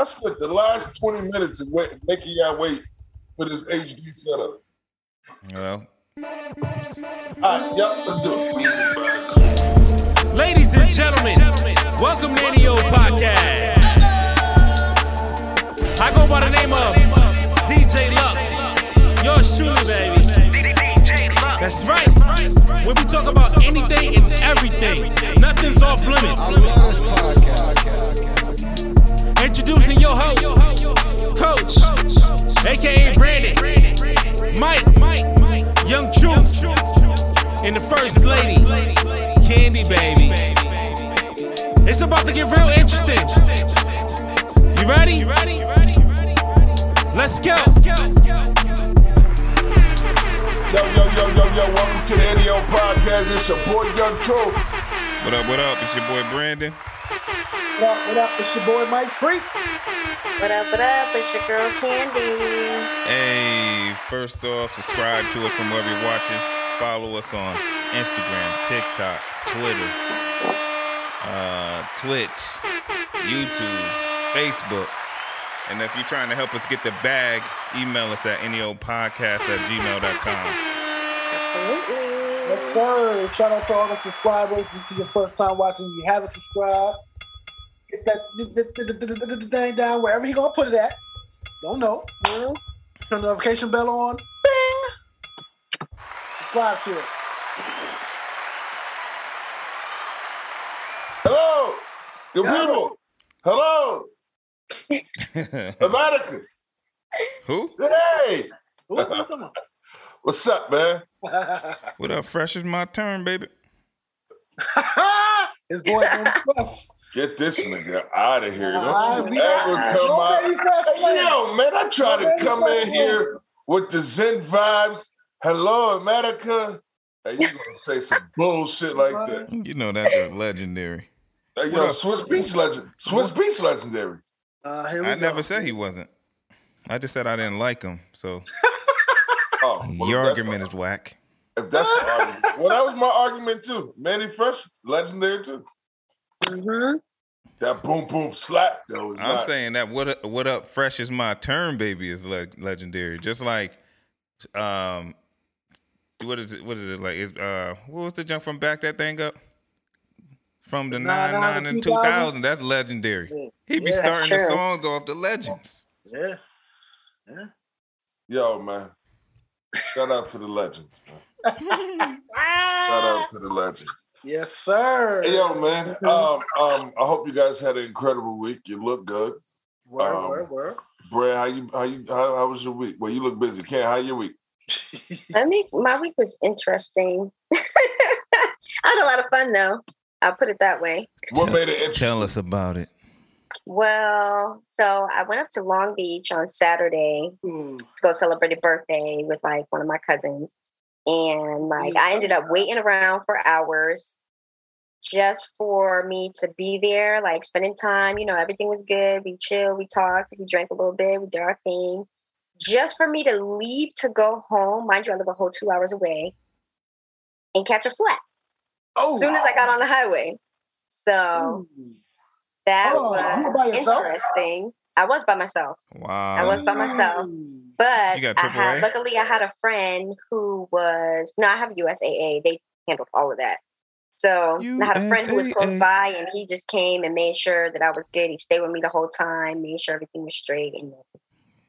I spent the last 20 minutes of wait, making y'all wait for this HD setup. Well, All right, yep, let's do it. Ladies and gentlemen, welcome to NEO Podcast. I go by the name of DJ Luck. Yours truly, baby. That's right. When we talk about anything and everything, nothing's off limits. Introducing your host, Coach, aka Brandon, Mike, Young Truth, and the First Lady, Candy Baby. It's about to get real interesting. You ready? Let's go. Yo, yo, yo, yo, yo, welcome to the NEO Podcast. It's your boy Young Truth. what up, what up? It's your boy Brandon. What up, what up? It's your boy Mike Freak. What up, what up? It's your girl Candy. Hey, first off, subscribe to us from wherever you're watching. Follow us on Instagram, TikTok, Twitter, uh, Twitch, YouTube, Facebook. And if you're trying to help us get the bag, email us at neopodcast at gmail.com. Absolutely. Yes, sir. Shout out to all the subscribers. If This is your first time watching. You haven't subscribed. Get that thing down wherever he gonna put it at. Don't know. Turn the notification bell on. Bing. Subscribe to us. Hello, good people. Hello, America. Who? Hey, Ooh, ooh, come what's up, man? What up? Fresh is my turn, baby. His boy on fresh. Get this nigga out of here. Don't we you ever got- come no out. Hey, yo, man, I try No to come fresh in here with the Zen vibes. Hello, America. Hey, you gonna say some bullshit like that? You know that's a legendary. Hey, What yo. Swizz Beatz legend. Swizz Beatz legendary. Uh, here we I go. never said he wasn't. I just said I didn't like him. So Oh, well, your argument is whack. If that's the argument, well, that was my argument too. Mannie Fresh, legendary too. Mm-hmm. That boom boom slap though. Is I'm not- saying that what up, what up fresh is my turn, baby is le- legendary. Just like um what is it what is it like it, uh what was the jump from back that thing up? From the Nine, 99 nine and 2000? 2000, that's legendary. He be Yeah, starting the songs off the legends. Yeah. Yo, man. Shout out to the legends, man. Shout out to the legends. Yes, sir. Hey, yo, man. Um, um, I hope you guys had an incredible week. You look good. Word, um, word, word. Brad, how you how you how, how was your week? Well, you look busy. Ken, how your week? I mean, my week was interesting. I had a lot of fun though. I'll put it that way. What Tell- made it interesting? Tell us about it. Well, so I went up to Long Beach on Saturday Hmm. to go celebrate a birthday with like one of my cousins. And like I ended up waiting around for hours just for me to be there, like spending time. You know, everything was good. We chilled, we talked, we drank a little bit, we did our thing. Just for me to leave to go home, mind you, I live a whole two hours away, and catch a flat Oh, as soon as I got on the highway. So Hmm. that Oh, you were by was interesting. I was by myself. Wow. I was by myself. Hmm. But You got I had, luckily, I had a friend who was no, I have USAA. They handled all of that. So I had a friend who was close by, and he just came and made sure that I was good. He stayed with me the whole time, made sure everything was straight. And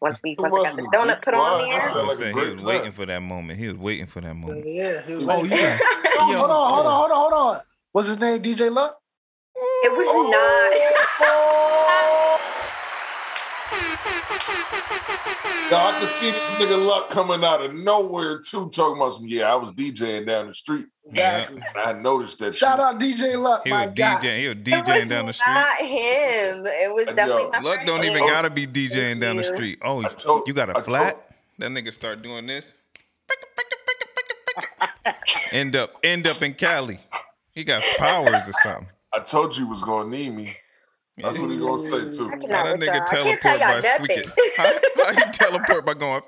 once we once I got the donut put on Why? there, I'm like saying he was time. waiting for that moment. He was waiting for that moment. Yeah, he was Oh, like, yeah. Oh, hold on, hold on, hold on, hold on. What's his name? DJ Luck? it was Oh! Yo, I can see this nigga Luck coming out of nowhere too, talking about some. Yeah, I was DJing down the street. Exactly. I noticed that. Shout shit. out DJ Luck, He my was guy. DJing. He was. DJing it down the street. not him. It was definitely my Luck don't even gotta be DJing down the street. Oh, told- you got I a told- flat? That nigga start doing this. end up end up in Cali. He got powers or something. I told you he was gonna need me. That's what he gonna say too. I cannot How that with y'all. nigga I can't tell teleport y'all by nothing. squeaking? How, how he teleport by going?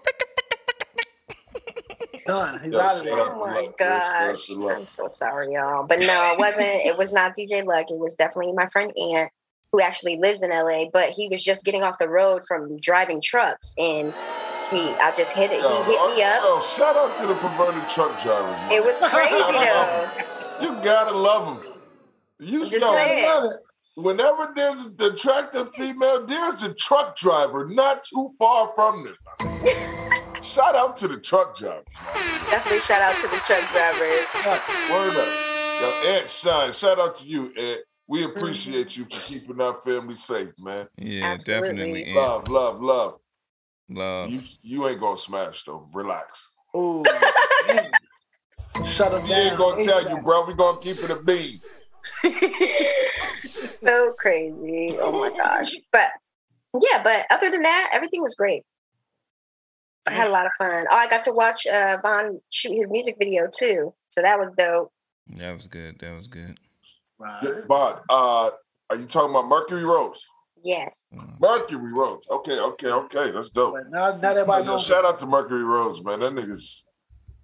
Done. He's Yo, out of there. Oh my Luck, bro. Shout out gosh. I'm so sorry, y'all. But no, it wasn't. It was not DJ Luck. It was definitely my friend Ant. who actually lives in LA, but he was just getting off the road from driving trucks and he I just hit it. Yo, he hit me up. Yo, shout out to the perverted truck drivers. Man. It was crazy though. You gotta love them. You Just yo, saying. Love it. whenever there's an attractive female, there's a truck driver not too far from them. Shout out to the truck drivers. Definitely shout out to the truck drivers. Word up. Yo, Aunt Shine, shout out to you, Ant. We mm-hmm. appreciate you for keeping our family safe, man. Yeah, Absolutely. definitely. Ant. Love, love, love. Love. You you ain't gonna smash though. Relax. Ooh. Shut up. We ain't gonna tell you, bro. We gonna keep it a bean. so crazy. Oh my gosh. But yeah, but other than that, everything was great. I had a lot of fun. Oh, I got to watch uh Von shoot his music video too. So that was dope. That was good. That was good. Yeah, Bond, uh, are you talking about Mercury Rose? Yes. Mercury Rose. Okay, okay, okay. That's dope. But now, now everybody Yo, knows shout out to Mercury Rose, man. That nigga's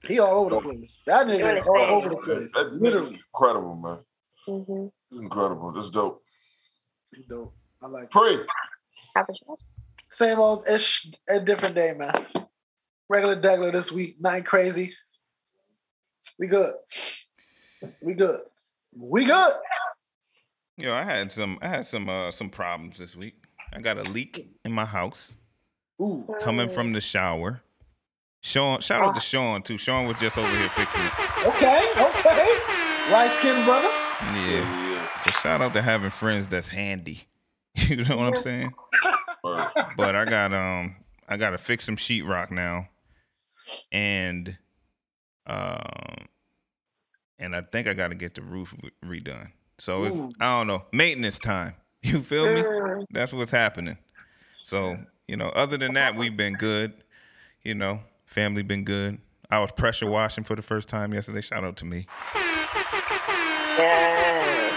he all over the place. That Doing nigga his all over the place. that nigga's Literally. incredible, man. Mm-hmm. It's incredible. That's dope. He dope. I like it. Pre, How? Same old ish, a different day, man. Regular degular this week, nothing crazy. We good. We good. We good. Yo, I had some I had some uh some problems this week. I got a leak in my house Ooh. coming from the shower. Sean, shout out to Sean too. Sean was just over here fixing it. Okay, okay. Light skinned brother. Yeah. Yeah, So shout out to having friends that's handy. You know what I'm saying? But I got um I gotta fix some sheetrock now. And um and I think I gotta get the roof re- redone. So if, I don't know, maintenance time. You feel me? That's what's happening. So, you know, other than that, we've been good. You know, family been good. I was pressure washing for the first time yesterday. Shout out to me. Yes.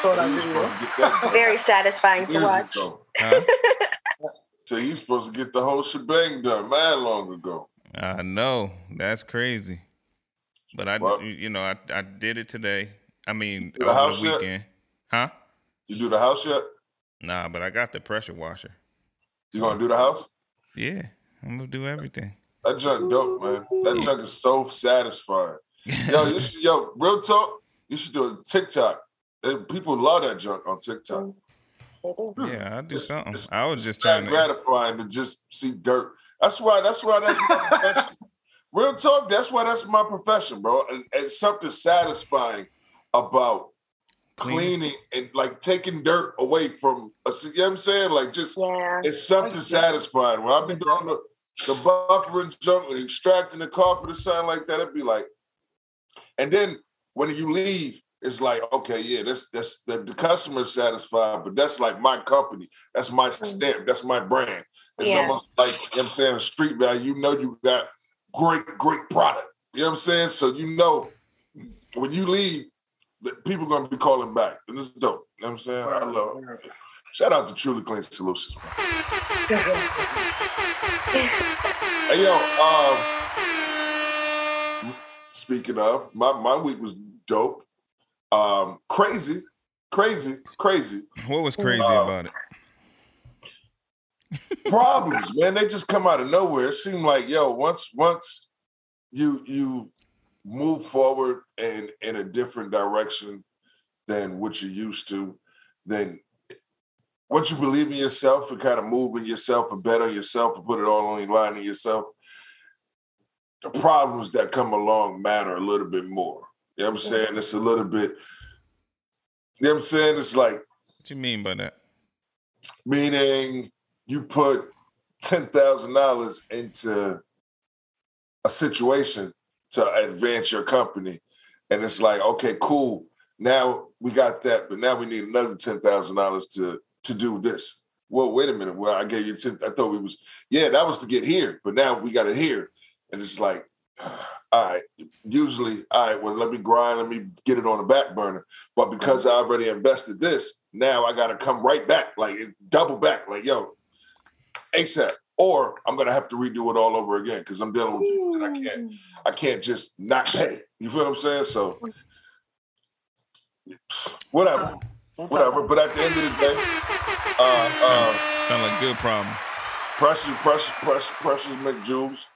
I saw that You video. to get that Very satisfying to watch. Huh? So you supposed to get the whole shebang done, man, long ago. I know that's crazy, but I, Well- you know, I, I did it today. I mean, The over house the yet? weekend, huh? You do the house yet? Nah, but I got the pressure washer. You gonna do the house? Yeah, I'm gonna do everything. That junk dope, man. That junk is so satisfying. Yo, you should, yo, real talk. You should do a TikTok. And People love that junk on TikTok. Mm. Hmm. Yeah, I do It's- something. it's- I was just It's not trying to. gratifying to just see dirt. That's why. That's why. That's my profession. Real talk. That's why. That's my profession, bro. And, and something satisfying about Cleaning. cleaning and like taking dirt away from us. You know what I'm saying? Like just Yeah. it's something satisfying. When I've been doing the, the buffering junk, and extracting the carpet or something like that, it'd be like, and then when you leave, it's like, okay, yeah, that's that's the, the customer's satisfied, but that's like my company, that's my stamp, that's my brand. It's Yeah. almost like you know what I'm saying a street value. You know you got great, great product. You know what I'm saying? So you know when you leave, that people gonna be calling back. And it's dope. You know what I'm saying? I love it. Shout out to Truly Clean Solutions. man. Hey yo, um speaking of, my, my week was dope. Um crazy, crazy, crazy. What was crazy Uh, about it? Problems, man. They just come out of nowhere. It seemed like, yo, once once you you move forward and in a different direction than what you're used to, then once you believe in yourself and kind of move in yourself and bet on yourself and put it all on your line in yourself, the problems that come along matter a little bit more. You know what I'm saying? It's a little bit, you know what I'm saying? It's like, What do you mean by that? meaning you put $10,000 into a situation to advance your company. And it's like, okay, cool. Now we got that, but now we need another $10,000 to to do this. Well, wait a minute. Well, I gave you 10. I thought we was, yeah, that was to get here, but now we got it here. And it's like, all right, usually, all right, well, let me grind, let me get it on the back burner. But because I already invested this, now I got to come right back, like double back, like, yo, ASAP. Or I'm gonna have to redo it all over again because I'm dealing with people that I can't, I can't just not pay. You feel what I'm saying? So, whatever. Don't whatever. But at the end of the day, uh, uh, Sound like good problems. pressure, pressure, pressure, pressures make jewels.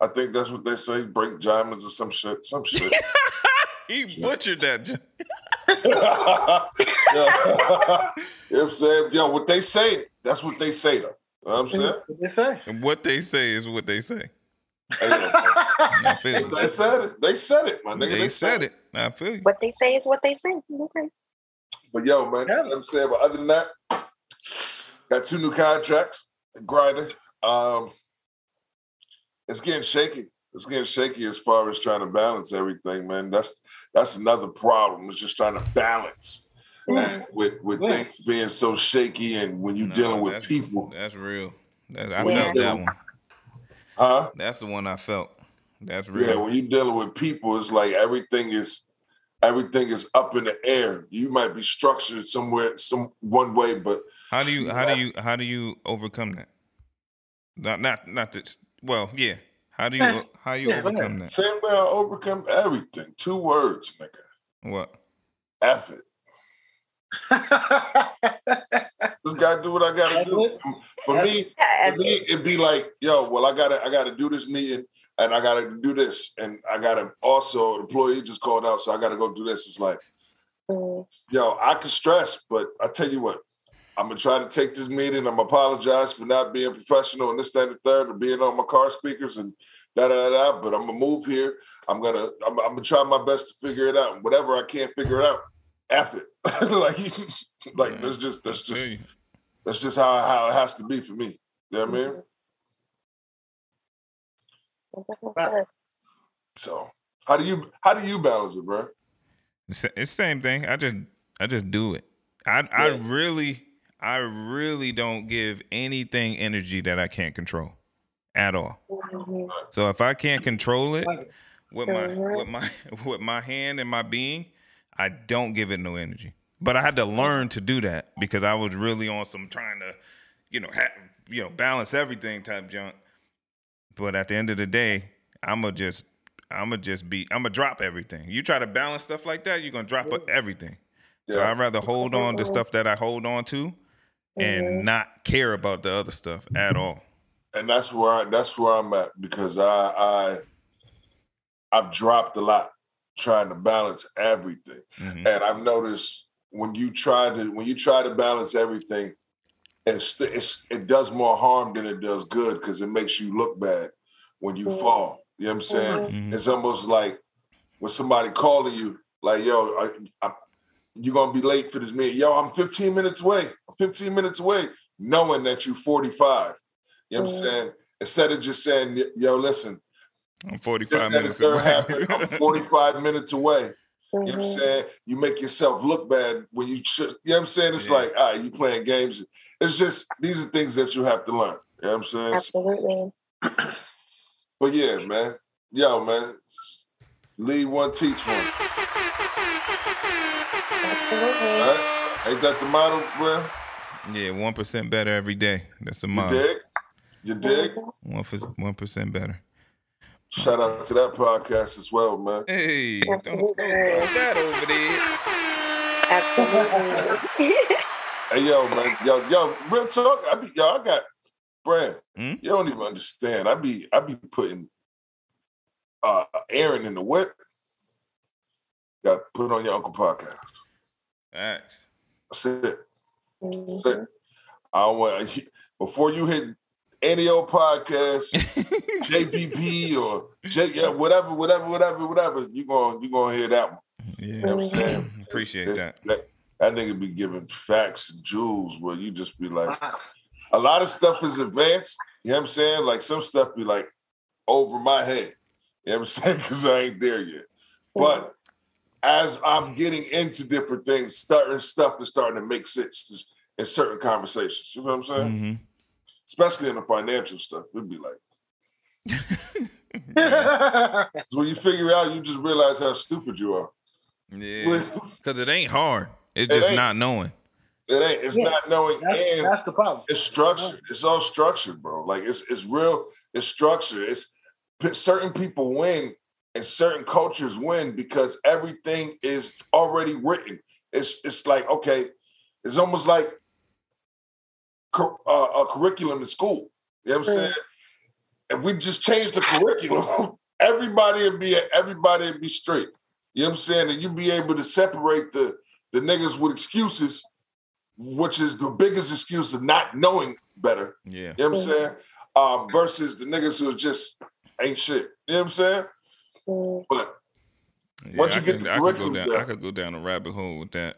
I think that's what they say. Break diamonds or some shit. Some shit. He butchered that. j- you know what I'm saying? Yo, what they say, that's what they say though. You know what I'm saying? What they say? And what they say is what they say. Hey, yo, man. I feel you. they said it. They said it, my nigga. They said it. I feel you. What they say is what they say. Okay. But yo, man, you know what I'm saying? But other than that, got two new contracts, grinding. Um, it's getting shaky. It's getting shaky as far as trying to balance everything, man. That's that's another problem. It's just trying to balance and with with Yeah. things being so shaky and when you're No, dealing with that's- people, That's real. That, I Yeah. felt that one. huh? That's the one I felt. That's real. Yeah, real. when you're dealing with people, it's like everything is everything is up in the air. You might be structured somewhere some one way, but How do you how do you how do you overcome that? Not not not that well, yeah. How do you Yeah. how you Yeah, go ahead. overcome that? same way I overcome everything. Two words, nigga. What? Effort. Just gotta do what I gotta do. For me, for me, it'd be like, yo, well, I gotta, I gotta do this meeting, and I gotta do this, and I gotta also, the employee just called out, so I gotta go do this. It's like, mm, yo, I can stress, but I tell you what, I'm gonna try to take this meeting. I'm apologize for not being professional and this, that, and the third, or being on my car speakers and da da da. But I'm gonna move here. I'm gonna, I'm, I'm gonna try my best to figure it out. And whatever I can't figure it out, F it. like, like Yeah, that's just, that's just, that's just how how it has to be for me. You know what I mean? So, how do you, how do you balance it, bro? It's it's the same thing. I just I just do it. I I really I really don't give anything energy that I can't control at all. Mhm. So if I can't control it with my Mhm. with my with my hand and my being, I don't give it no energy. But I had to learn to do that because I was really on some trying to, you know, ha- you know, balance everything type junk. But at the end of the day, I'ma just I'ma just be I'ma drop everything. You try to balance stuff like that, you're gonna drop everything. So. I'd rather hold on to stuff that I hold on to and not care about the other stuff at all. and that's where I, that's where I'm at because I I I've dropped a lot trying to balance everything, Mhm. and I've noticed when you try to when you try to balance everything, it's, it's it does more harm than it does good because it makes you look bad when you Mhm. fall. You know what I'm saying? Mhm. It's almost like when somebody calling you, like, "Yo, I, I, you gonna be late for this meeting?" Yo, I'm 15 minutes away. I'm 15 minutes away, knowing that you're 45. You know what I'm saying? Instead of just saying, "Yo, listen, I'm 45 that, and the minutes away. happened. I'm 45 minutes away." You know what I'm Mhm. saying? You make yourself look bad when you should. You know what I'm saying? It's Yeah. like, all right, you playing games. It's just these are things that you have to learn. You know what I'm saying? Absolutely. But yeah, man. Yo, man. Lead one, teach one. Absolutely. All right? Ain't that the motto, bro? Yeah, one percent better every day. That's the model. You motto. dig? You dig? One one percent better. Shout out to that podcast as well, man. Hey, don't, don't Absolutely. that over there. Absolutely. Hey, yo, man. Yo, yo, real talk. I be, yo, I got, Brand. Hmm? You don't even understand. I be, I be putting uh Aaron in the whip. Got put on your uncle podcast. Facts. That's it. That's Mhm. it. I don't want before you hit any old podcast, JBP or J, yeah, whatever, whatever, whatever, whatever. You going you gonna hear that one. You yeah, know what I'm saying? appreciate It's- that. that. That nigga be giving facts and jewels where you just be like, a lot of stuff is advanced. You know what I'm saying? Like some stuff be like over my head. You know what I'm saying? Because I ain't there yet. But as I'm getting into different things, certain stuff is starting to make sense in certain conversations. You know what I'm saying? hmm Especially in the financial stuff. It'd be like, when you figure out, you just realize how stupid you are. Yeah, because it ain't hard. It's It just ain't. not knowing. It ain't. It's Yes. not knowing, That's, and that's the problem. it's structured. It's all structured, bro. Like it's it's real. It's structured. It's certain people win and certain cultures win because everything is already written. It's it's like okay, It's almost like cur- uh, a curriculum in school. You know what I'm saying? If we just change the curriculum, everybody would be everybody would be straight. You know what I'm saying? And you'd be able to separate the the niggas with excuses, which is the biggest excuse of not knowing better. Yeah. You know what I'm saying? Um, versus the niggas who are just ain't shit. You know what I'm saying? Mm. But Yeah, Once I you get could, the I could go down. down. I could go down a rabbit hole with that.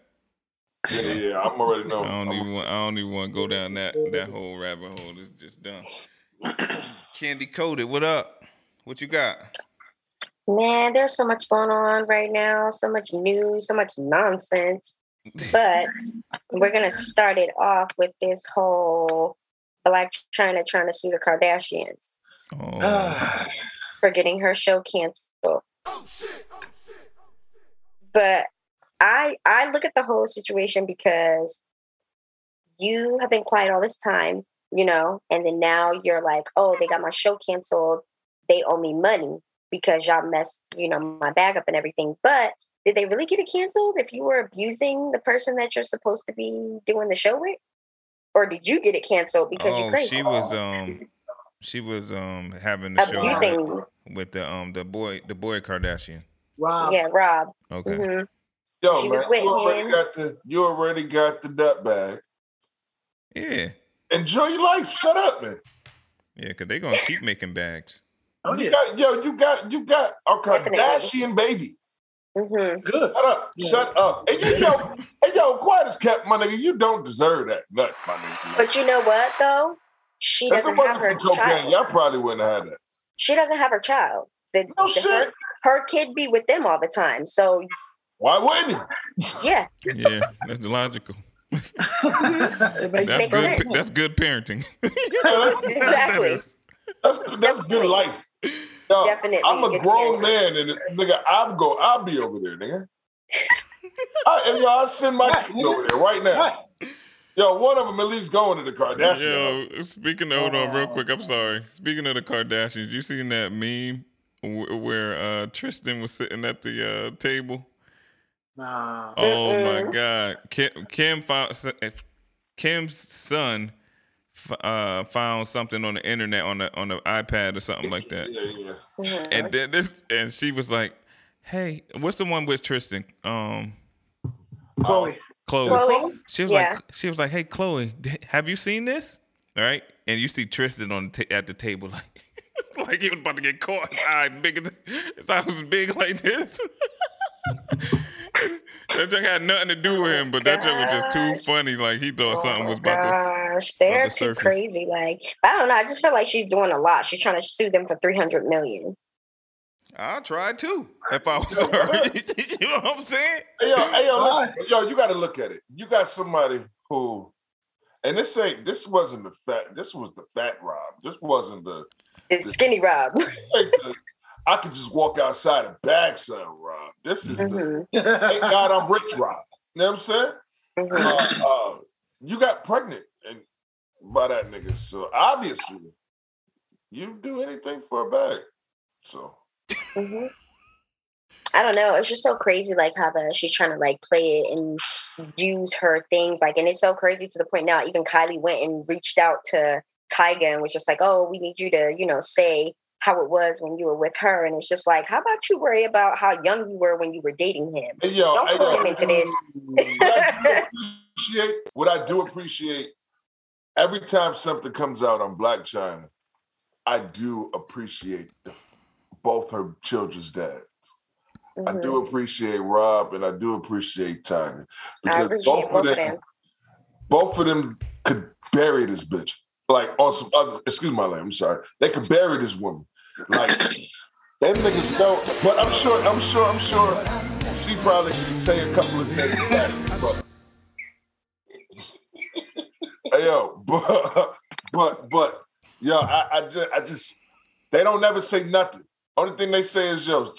yeah, yeah, yeah, I'm already know. I don't I'm- even want. I don't even want to go down that that whole rabbit hole. It's just dumb. Candy coated. What up? What you got? Man, there's so much going on right now, so much news, so much nonsense. But we're gonna start it off with this whole Blac Chyna trying to sue the Kardashians Oh, Ah, for getting her show canceled. But I I look at the whole situation because you have been quiet all this time, you know, and then now you're like, oh, they got my show canceled. They owe me money because y'all messed, you know, my bag up and everything. But did they really get it canceled if you were abusing the person that you're supposed to be doing the show with? Or did you get it canceled because oh, crazy? she was um, she was um having the show abusing. with, with the um the boy the boy Kardashian. Rob. Yeah, Rob. Okay. Mhm. Yo, She man, was with you already him. got the you already got the nut bag. Yeah. Enjoy your life. Shut up, man. Yeah, because they're gonna keep making bags. Oh You yeah. got yo, you got you got a Kardashian baby. Mhm. Good. Shut up. Yeah. Shut up. Hey, you, yo, hey, yo, quiet as kept, my nigga. You don't deserve that nut, my nigga. But you know what though? She if doesn't have wasn't her cocaine, child. y'all probably wouldn't have had that. She doesn't have her child. The, No the- shit. her, her kid be with them all the time. So Why wouldn't yeah, Yeah, that's logical. It makes That's good. That's good parenting. exactly. That is. That's that's good life. Yo, Definitely I'm a grown man, and nigga, I'll go. I'll be over there, nigga. I, and yo, I'll send my Right, kid over there right now. Right. Yo, one of them at least going to the Kardashians. Yo, speaking of, hold on real quick, I'm sorry. Speaking of the Kardashians, you seen that meme where uh, Tristan was sitting at the uh, table? Nah. Oh Mm-mm. my God, Kim, Kim found if Kim's son uh, found something on the internet on the on the iPad or something like that, Yeah, yeah. And then this and she was like, "Hey, what's the one with Tristan?" Um, Khloe. Khloe. Khloe? She was Yeah. like, she was like, "Hey, Khloe, have you seen this?" All right, and you see Tristan on the ta- at the table, like, like he was about to get caught. His eye big, as- his eye was big like this. that joke had nothing to do with him, but that joke was just too funny. Like he thought oh, something was Oh, about to. gosh, they're to too surface. crazy. Like I don't know. I just feel like she's doing a lot. She's trying to sue them for three hundred million. I'll try too if I was her. you know what I'm saying? Hey, yo, hey, yo, listen, yo, you got to look at it. You got somebody who, and this ain't, this wasn't the fat, this was the fat Rob. This wasn't the, It's skinny Rob. the, I could just walk outside and bag some Rob. This is the, Mhm, thank God I'm rich Rob. You know what I'm saying? mhm. Uh, uh, you got pregnant and by that nigga. So obviously, you do anything for a bag. So Mhm. I don't know. It's just so crazy, like how the she's trying to like play it and use her things, like, and it's so crazy to the point now. Even Kylie went and reached out to Tyga and was just like, "Oh, we need you to, you know, say how it was when you were with her." And it's just like, how about you worry about how young you were when you were dating him? hey, yo, Don't hey, yo, him into this. what I do appreciate, what I do appreciate, every time something comes out on Blac Chyna, I do appreciate both her children's dad. I Mhm. do appreciate Rob and I do appreciate I because appreciate both of both of them, them. both of them could bury this bitch. Like on some other, excuse my language, I'm sorry. They could bury this woman. Like them niggas don't. But I'm sure, I'm sure, I'm sure she probably could say a couple of things. But hey yo, but but but yo, I, I just I just they don't never say nothing. Only thing they say is yo,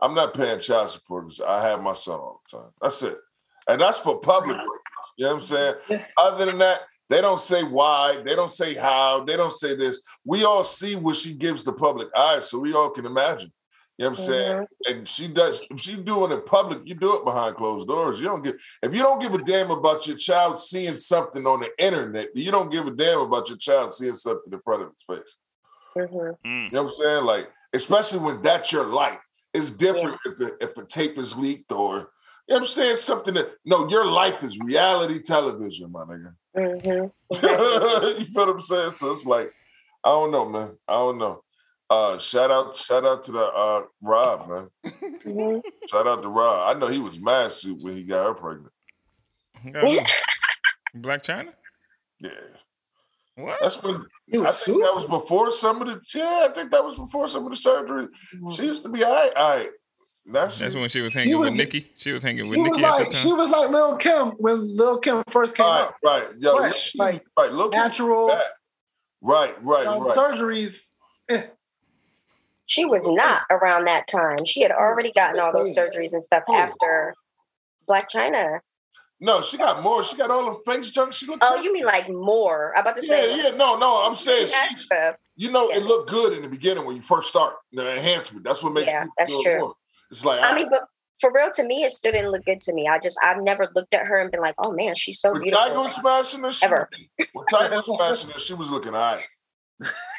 I'm not paying child support. 'cause I have my son all the time. That's it. And that's for public records. You know what I'm saying? Yeah. Other than that, they don't say why, they don't say how, they don't say this. We all see what she gives the public eye, so we all can imagine. You know what I'm saying? Mm-hmm. And she does. If she do it in public, you do it behind closed doors. You don't give. If you don't give a damn about your child seeing something on the internet, you don't give a damn about your child seeing something in front of his face. Mhm. Mm. You know what I'm saying? Like, especially when that's your life. It's different if a, if a tape is leaked or you know what I'm saying something that no, your life is reality television, my nigga. Mhm. you feel what I'm saying? So it's like, I don't know, man. I don't know. Uh shout out, shout out to the uh Rob, man. Mhm. Shout out to Rob. I know he was mad suit when he got her pregnant. Yeah. Blac Chyna? Yeah. What? That's when He I think sued. that was before some of the yeah, I think that was before some of the surgery. She used to be all right, all right. Now she's That's when she was hanging was- with Nikki. She was hanging with He was Nikki at the like she was like Lil Kim when Lil Kim first came right, out. right. Yo, Fresh, look, like, right, look at Natural that. Right, right, um, right. surgeries. Eh, She was not around that time. She had already gotten all those surgeries and stuff after Blac Chyna. No, she got more. She got all the face junk. She looked. Oh, good. you mean like more? I'm about to Yeah, say. yeah. yeah. No, no. I'm saying she, you know, Yeah. it looked good in the beginning when you first start. The enhancement. That's what makes Yeah, that's true. more. It's like I ah. mean, but for real, to me, it still didn't look good to me. I just, I've never looked at her and been like, oh man, she's so when beautiful. Tyga was smashing her, she, Ever. when Tyga was smashing her, she was looking all right.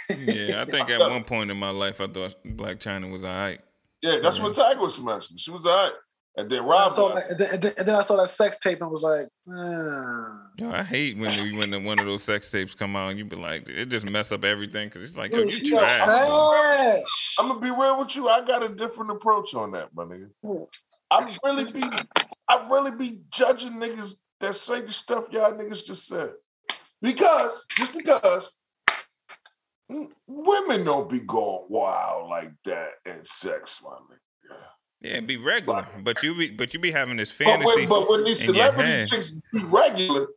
Yeah, I think at one point in my life I thought Blac Chyna was all right. Yeah, that's when Tyga was smashing. She was all right. And then Rob, I saw that, and, then, and then- and then I saw that sex tape and was like, ah. Yo, I hate when you- when the, one of those sex tapes come out and you be like, it just mess up everything because it's like, yo, you She trash. man. trash. I'm gonna be real with you. I got a different approach on that, my nigga. Mm. I really be, I really be judging niggas that say the stuff y'all niggas just said, because just because mm, women don't be going wild like that in sex, my nigga. Yeah, be regular, but you be but you be having this But fantasy. when, but when these in your celebrity chicks be regular,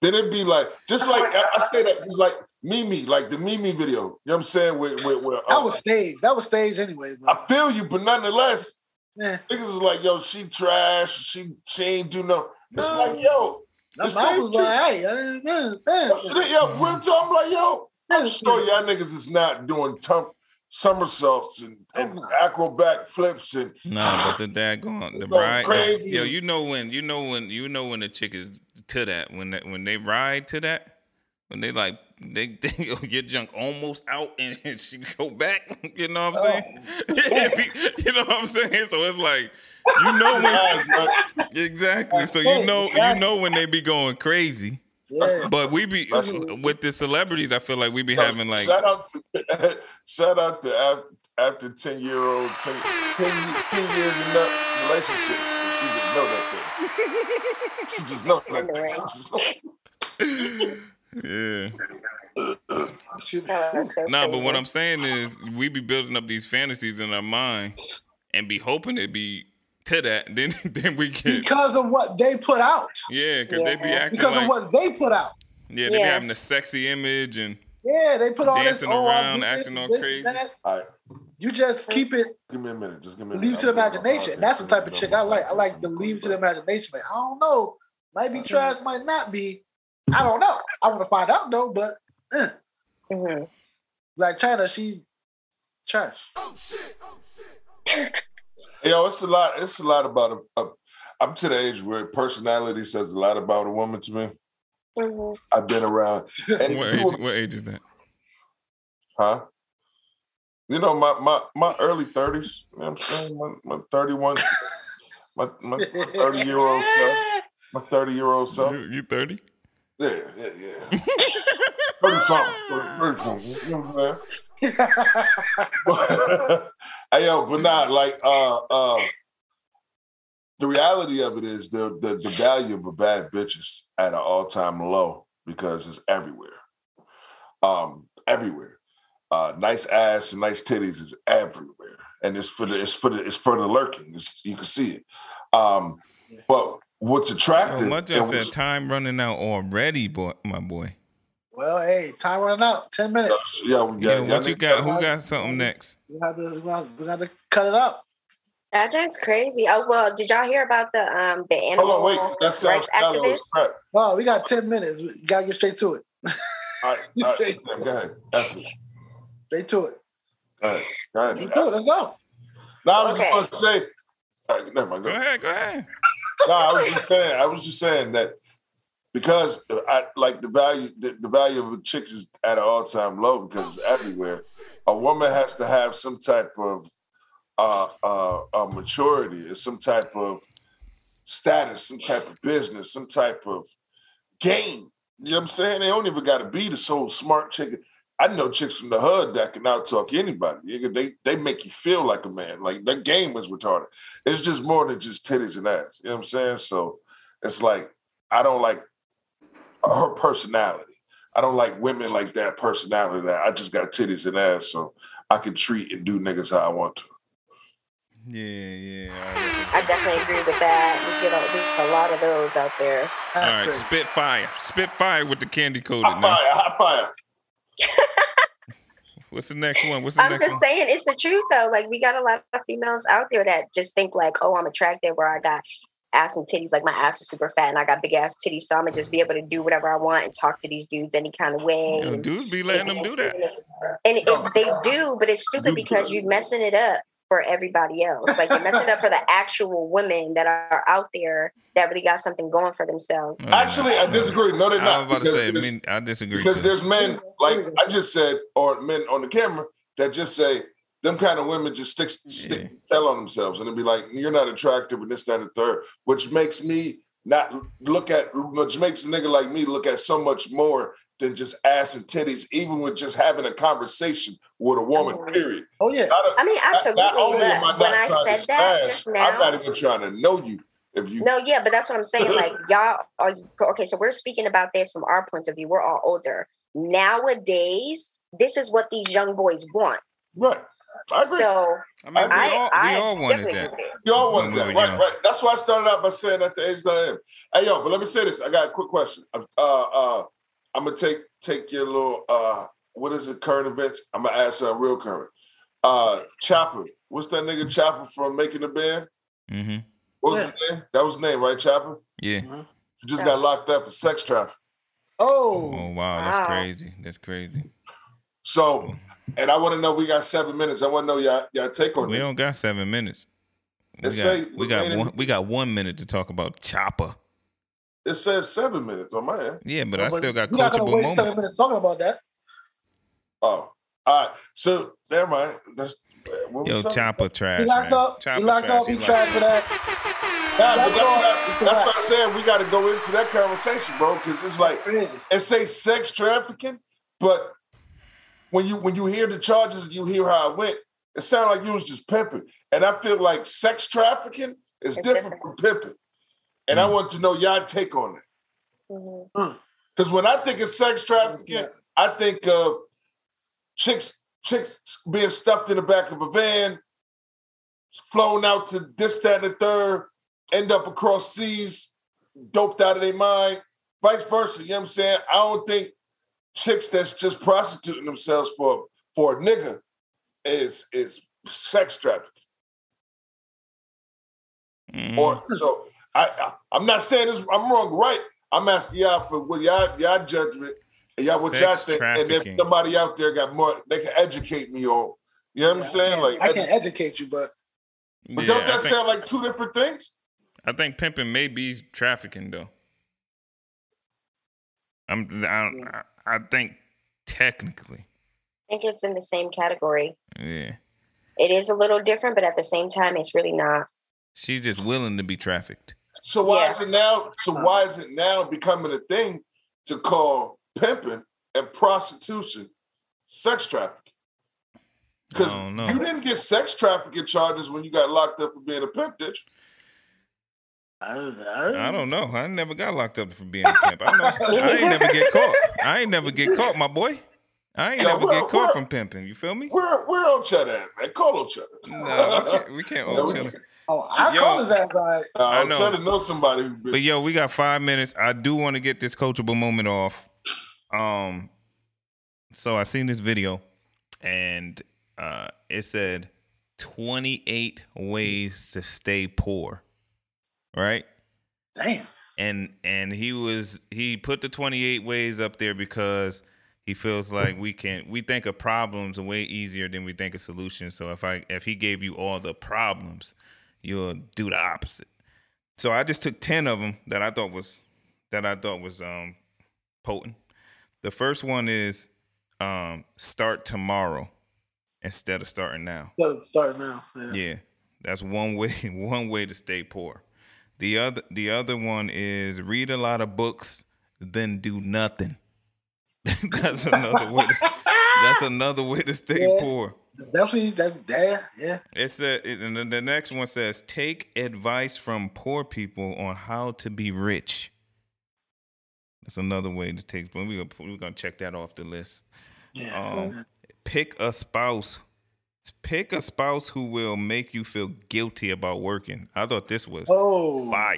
then it'd be like just like I, I say that it's like Mimi, like the Mimi video. You know what I'm saying? With with, with That uh, was staged. That was staged anyway. But, I feel you, but nonetheless, yeah. niggas is like, yo, she trash. She she ain't do no. It's No. like, yo, That It's mouth like- was like, hey, uh, uh, that's uh, it, yo, real talk. I'm like, yo, I'm sure y'all niggas is not doing tum- somersaults and, and Oh, acrobat flips and No, but the dad going the Going ride. crazy. Yo, you know when you know when you know when the chick is to that when they, when they ride to that when they like they, they your junk almost out and, and she go back. You know what I'm saying? Oh, it be- you know what I'm saying? So it's like you know when exactly. So you know you know when they be going crazy. Yeah. But we be That's- with the celebrities. I feel like we be having like shout out to shout out to af- after 10 year old 10, 10, 10 years in that relationship she just know that thing she just know that thing. She just know. yeah. Excuse me. That was so Nah, but what. I'm saying is we be building up these fantasies in our mind and be hoping it be to that. Then then we get because of what they put out. yeah, because they be acting Because like of what they put out. yeah, they be having the sexy image and Yeah, they put all Dancing this oh, around, do acting this, all this, crazy. All right You just keep it, give me a minute just give me a leave minute to the I'm imagination. That's the type of chick I like. I like the leave to the imagination. Like, I don't know. Might be trash, might not be. I don't know. I want to find out though, but eh. Mhm. like Chyna, she trash. yo it's a lot it's a lot about a, a I'm to the age where personality says a lot about a woman to me Mhm. I've been around and what people- age, what age is that? Huh? You know, my my my early 30s, you know what I'm saying? My, my 31, my, my 30 year old self. My 30 year old self. You, you 30? Yeah, yeah, yeah. 30 something. 30 something. You know what I'm saying? But, hey, yo, but not like uh uh the reality of it is the the, the value of a bad bitch is at an all-time low because it's everywhere. Um, everywhere. Uh nice ass and nice titties is everywhere. And it's for the it's for the it's for the lurking. It's, you can see it. Um, but what's attractive my and what's- said time running out already, boy, my boy. Well, hey, time running out. Ten minutes. yeah, we Yeah, what you y'all got? Who got something next? We have to, we have, we have to cut it out. That joint's crazy. Oh well, did y'all hear about the um the animal Hold on, wait. That sounds rights shallow activist? crap. Oh, we got ten minutes. We gotta get straight to it. All right, all right, go ahead. F. Straight to it. Go ahead. Go ahead. Let's it. Let's go. No, I was Okay. just gonna say. Uh, never mind. Go Go. ahead, go ahead. No, I was just saying. I was just saying that because I like the value. The, the value of a chick is at an all time low because it's everywhere. A woman has to have some type of uh, uh, uh, maturity, some type of status, some type of business, some type of game. You know what I'm saying? They don't even got to be the so smart chick. I know chicks from the hood that can out talk anybody. They they make you feel like a man. Like that game is retarded. It's just more than just titties and ass. You know what I'm saying? So it's like I don't like her personality. I don't like women like that personality. That I just got titties and ass, so I can treat and do niggas how I want to. Yeah, yeah. I definitely agree with that. We get a, we a lot of those out there. All That's right, crazy. spit fire. Spit fire with the candy coated Hot fire, hot fire. What's the next one? What's the I'm next just one? saying it's the truth though. Like we got a lot of females out there that just think like, oh, I'm attractive or I got ass and titties, like my ass is super fat and I got big ass titties, so I'm gonna just be able to do whatever I want and talk to these dudes any kind of way. Yo, and- dudes be letting them do that. And it, they do, but it's stupid because you're messing it up for everybody else. Like you're messing it up for the actual women that are out there that really got something going for themselves. Uh, Actually, I disagree. No, they're not. I not. was about to say, I mean, I disagree because too. there's men like mm-hmm. I just said, or men on the camera that just say them kind of women just stick stick Yeah. tell on themselves and it'd be like you're not attractive and this that, and the third, which makes me not look at which makes a nigga like me look at so much more than just ass and titties, even with just having a conversation with a woman. Mhm. Period. Oh yeah. Not, a- I mean, absolutely. not only am I not when I said that smash, just I'm not even trying to know you. If you No, yeah, but that's what I'm saying. Like y'all are okay. So we're speaking about this from our points of view. We're all older nowadays. This is what these young boys want. right, I agree. So I mean, we I, all, I we all wanted that. agree. Y'all wanted that, right? young. Right. That's why I started out by saying at the age that I am. Hey, yo, but let me say this. I got a quick question. Uh, uh, I'm gonna take take your little uh, what is it? Current events. I'm gonna ask something real current. Uh, Chopper. What's that nigga Chopper from Making the Band? Mm-hmm. What was his name? That was his name, right? Chopper. Yeah. He just got locked up for sex trafficking. Oh Oh. wow, that's Wow. crazy. That's crazy. So, and I want to know. We got seven minutes. I want to know y'all y'all take on We this. don't got seven minutes. We It got, say we got remaining- one. We got one minute to talk about Chopper. It says seven minutes on my end. Yeah, but No, I still got We're not gonna coachable waste moments. seven minutes talking about that. Oh, all right. So never mind. That's what Yo, was? Chopper trash. He locked man. up. Chopper he locked up. He locked tried for that. Nah, but That's that's not, that's what I'm saying. We got to go into that conversation, bro, because it's like Crazy. it say sex trafficking, but when you when you hear the charges, you hear how it went. It sounded like you was just pimping, and I feel like sex trafficking is It's different from pimping. And I want to know y'all take on it, Mhm. because when I think of sex trafficking, I think of chicks chicks being stuffed in the back of a van, flown out to this, that, and the third, end up across seas, doped out of their mind, vice versa. You know what I'm saying? I don't think chicks that's just prostituting themselves for for a nigga is is sex trafficking. Mhm. Or so I, I I'm not saying this I'm wrong, right? I'm asking y'all for what y'all y'all judgment and y'all what y'all think, and if trafficking. somebody out there got more, they can educate me on. You know what I'm saying? Like, I edu- can't educate you, but but Yeah, don't that think, sound like two different things? I think pimping may be trafficking though. I'm. I, I think technically, I think it's in the same category. yeah. It is a little different, but at the same time, it's really not. She's just willing to be trafficked. So why Yeah. is it now? So why is it now becoming a thing to call pimping and prostitution sex trafficking? Because I don't know. you didn't get sex trafficking charges when you got locked up for being a pimp, did you? I, I, I don't know. I never got locked up for being a pimp. I know. I ain't never get caught. I ain't never get caught, my boy. I ain't Yeah, never get caught from pimping. You feel me? Where where old Cheddar at, man? Call old Cheddar. No, we can't, we can't No, old we chill. can't. Oh, I Yo. call his ass all right. Uh, I old know. Cheddar know somebody But yo, we got five minutes. I do want to get this coachable moment off. Um, so I seen this video, and uh, it said twenty eight ways to stay poor. Right, Damn. and and he was he put the twenty eight ways up there because He feels like we can we think of problems way easier than we think of solutions. So if I if he gave you all the problems, you'll do the opposite. So I just took ten of them that I thought was that I thought was um potent. The first one is um start tomorrow instead of starting now. Gotta start now. Yeah. Yeah, that's one way. One way to stay poor. The other, the other one is read a lot of books, then do nothing. that's another way. To, that's another way to stay Yeah. poor. Definitely that yeah, yeah. It said, it, and then the next one says, take advice from poor people on how to be rich. That's another way to take. We're gonna we're gonna check that off the list. Yeah. Um, pick a spouse. Pick a spouse who will make you feel guilty about working. I thought this was. oh fire.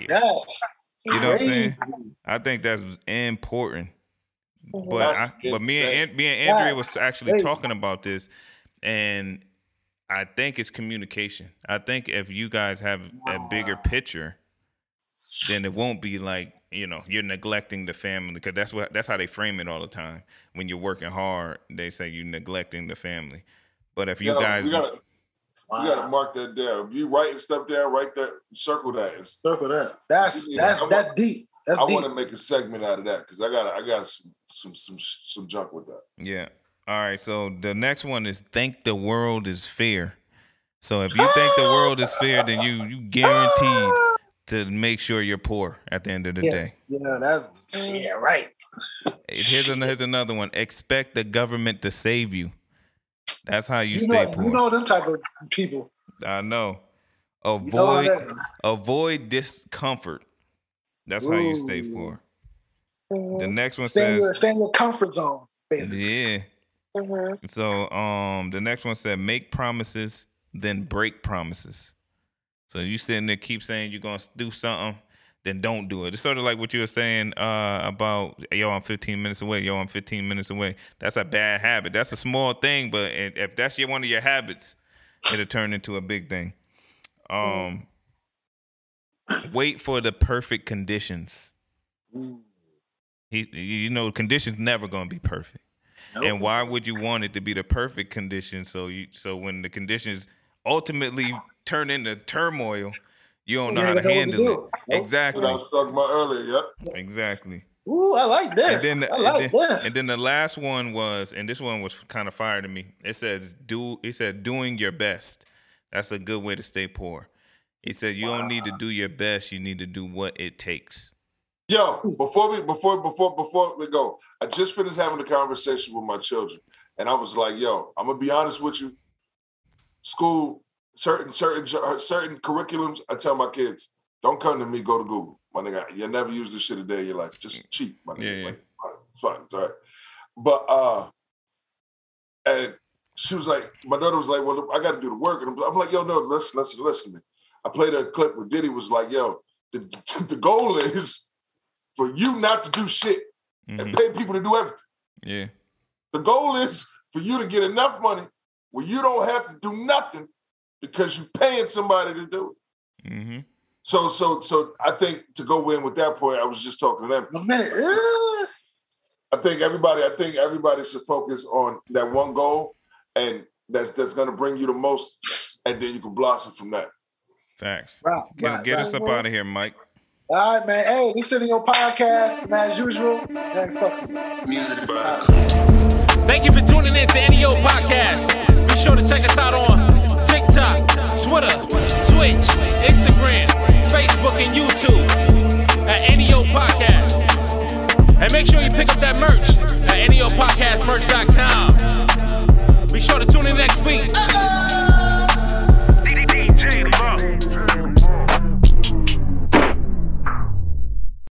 You know what I'm saying? I think that's important. Mhm. But I, but me and. An- me and Andrea was actually talking about this, and I think it's communication. I think if you guys have a bigger picture, then it won't be like you know you're neglecting the family because that's what that's how they frame it all the time. When you're working hard, they say you're neglecting the family. But if you Yo, guys, we gotta we gotta mark that down. If you writing stuff down, write that, circle that. It's- Circle that. That's Yeah, that's I want- that's deep. That's I want to make a segment out of that because I got I got some some some some junk with that. Yeah. All right. So the next one is think the world is fair. So if you think the world is fair, then you you guaranteed to make sure you're poor at the end of the yeah, day. yeah, that's yeah, right. Here's, an, here's another one. Expect the government to save you. That's how you, You, stay know, poor. you know them type of people. I know. You know Avoid avoid discomfort. That's how you stay Ooh. poor. Mhm. The next one Stay says, your, stay in your comfort zone, basically. yeah. Mhm. So um the next one said make promises, then break promises. So you sitting there keep saying you're gonna do something, then don't do it. It's sort of like what you were saying uh about yo, I'm 15 minutes away, yo, I'm 15 minutes away. That's a bad habit. That's a small thing, but if that's your one of your habits, it'll turn into a big thing. Um wait for the perfect conditions. He, you know, conditions never gonna be perfect. Nope. And why would you want it to be the perfect condition? So you so when the conditions ultimately turn into turmoil, you don't know how to gonna know what to handle do. it. Nope. What I was talking about earlier. Yep. Exactly. Ooh, I like this. And then, I and, like then this. and then the last one was, and this one was kind of fire to me. It said, "Do." It said, "Doing your best." That's a good way to stay poor. He said, "You don't need to do your best. You need to do what it takes." Yo, before we before before before we go, I just finished having a conversation with my children, and I was like, "Yo, I'm gonna be honest with you. School, certain certain certain curriculums, I tell my kids, don't come to me, go to Google, my nigga. You never use this shit a day in your life. Just cheat, my nigga. Yeah, yeah. Like, fine, it's fine, it's all right. But uh, and she was like, my daughter was like, "Well, I got to do the work," and I'm, like, "Yo, no, listen, listen, listen to me." I played a clip where Diddy was like, "Yo, the the goal is." for you not to do shit Mhm. and pay people to do everything. Yeah. The goal is for you to get enough money where you don't have to do nothing because you're paying somebody to do it. hmm So, so, so I think to go in with that point, I was just talking to them. a minute. I think everybody, I think everybody should focus on that one goal, and that's that's going to bring you the most, and then you can blossom from that. Thanks. Right, Get, right, get right. us up out of here, Mike. all right, man. Hey, we sitting your podcast, and as usual, man, fuck you. Music Thank you for tuning in to NEO Podcast. Be sure to check us out on TikTok, Twitter, Twitch, Instagram, Facebook, and YouTube at NEO Podcast. And make sure you pick up that merch at NEOPodcastmerch.com. Be sure to tune in next week.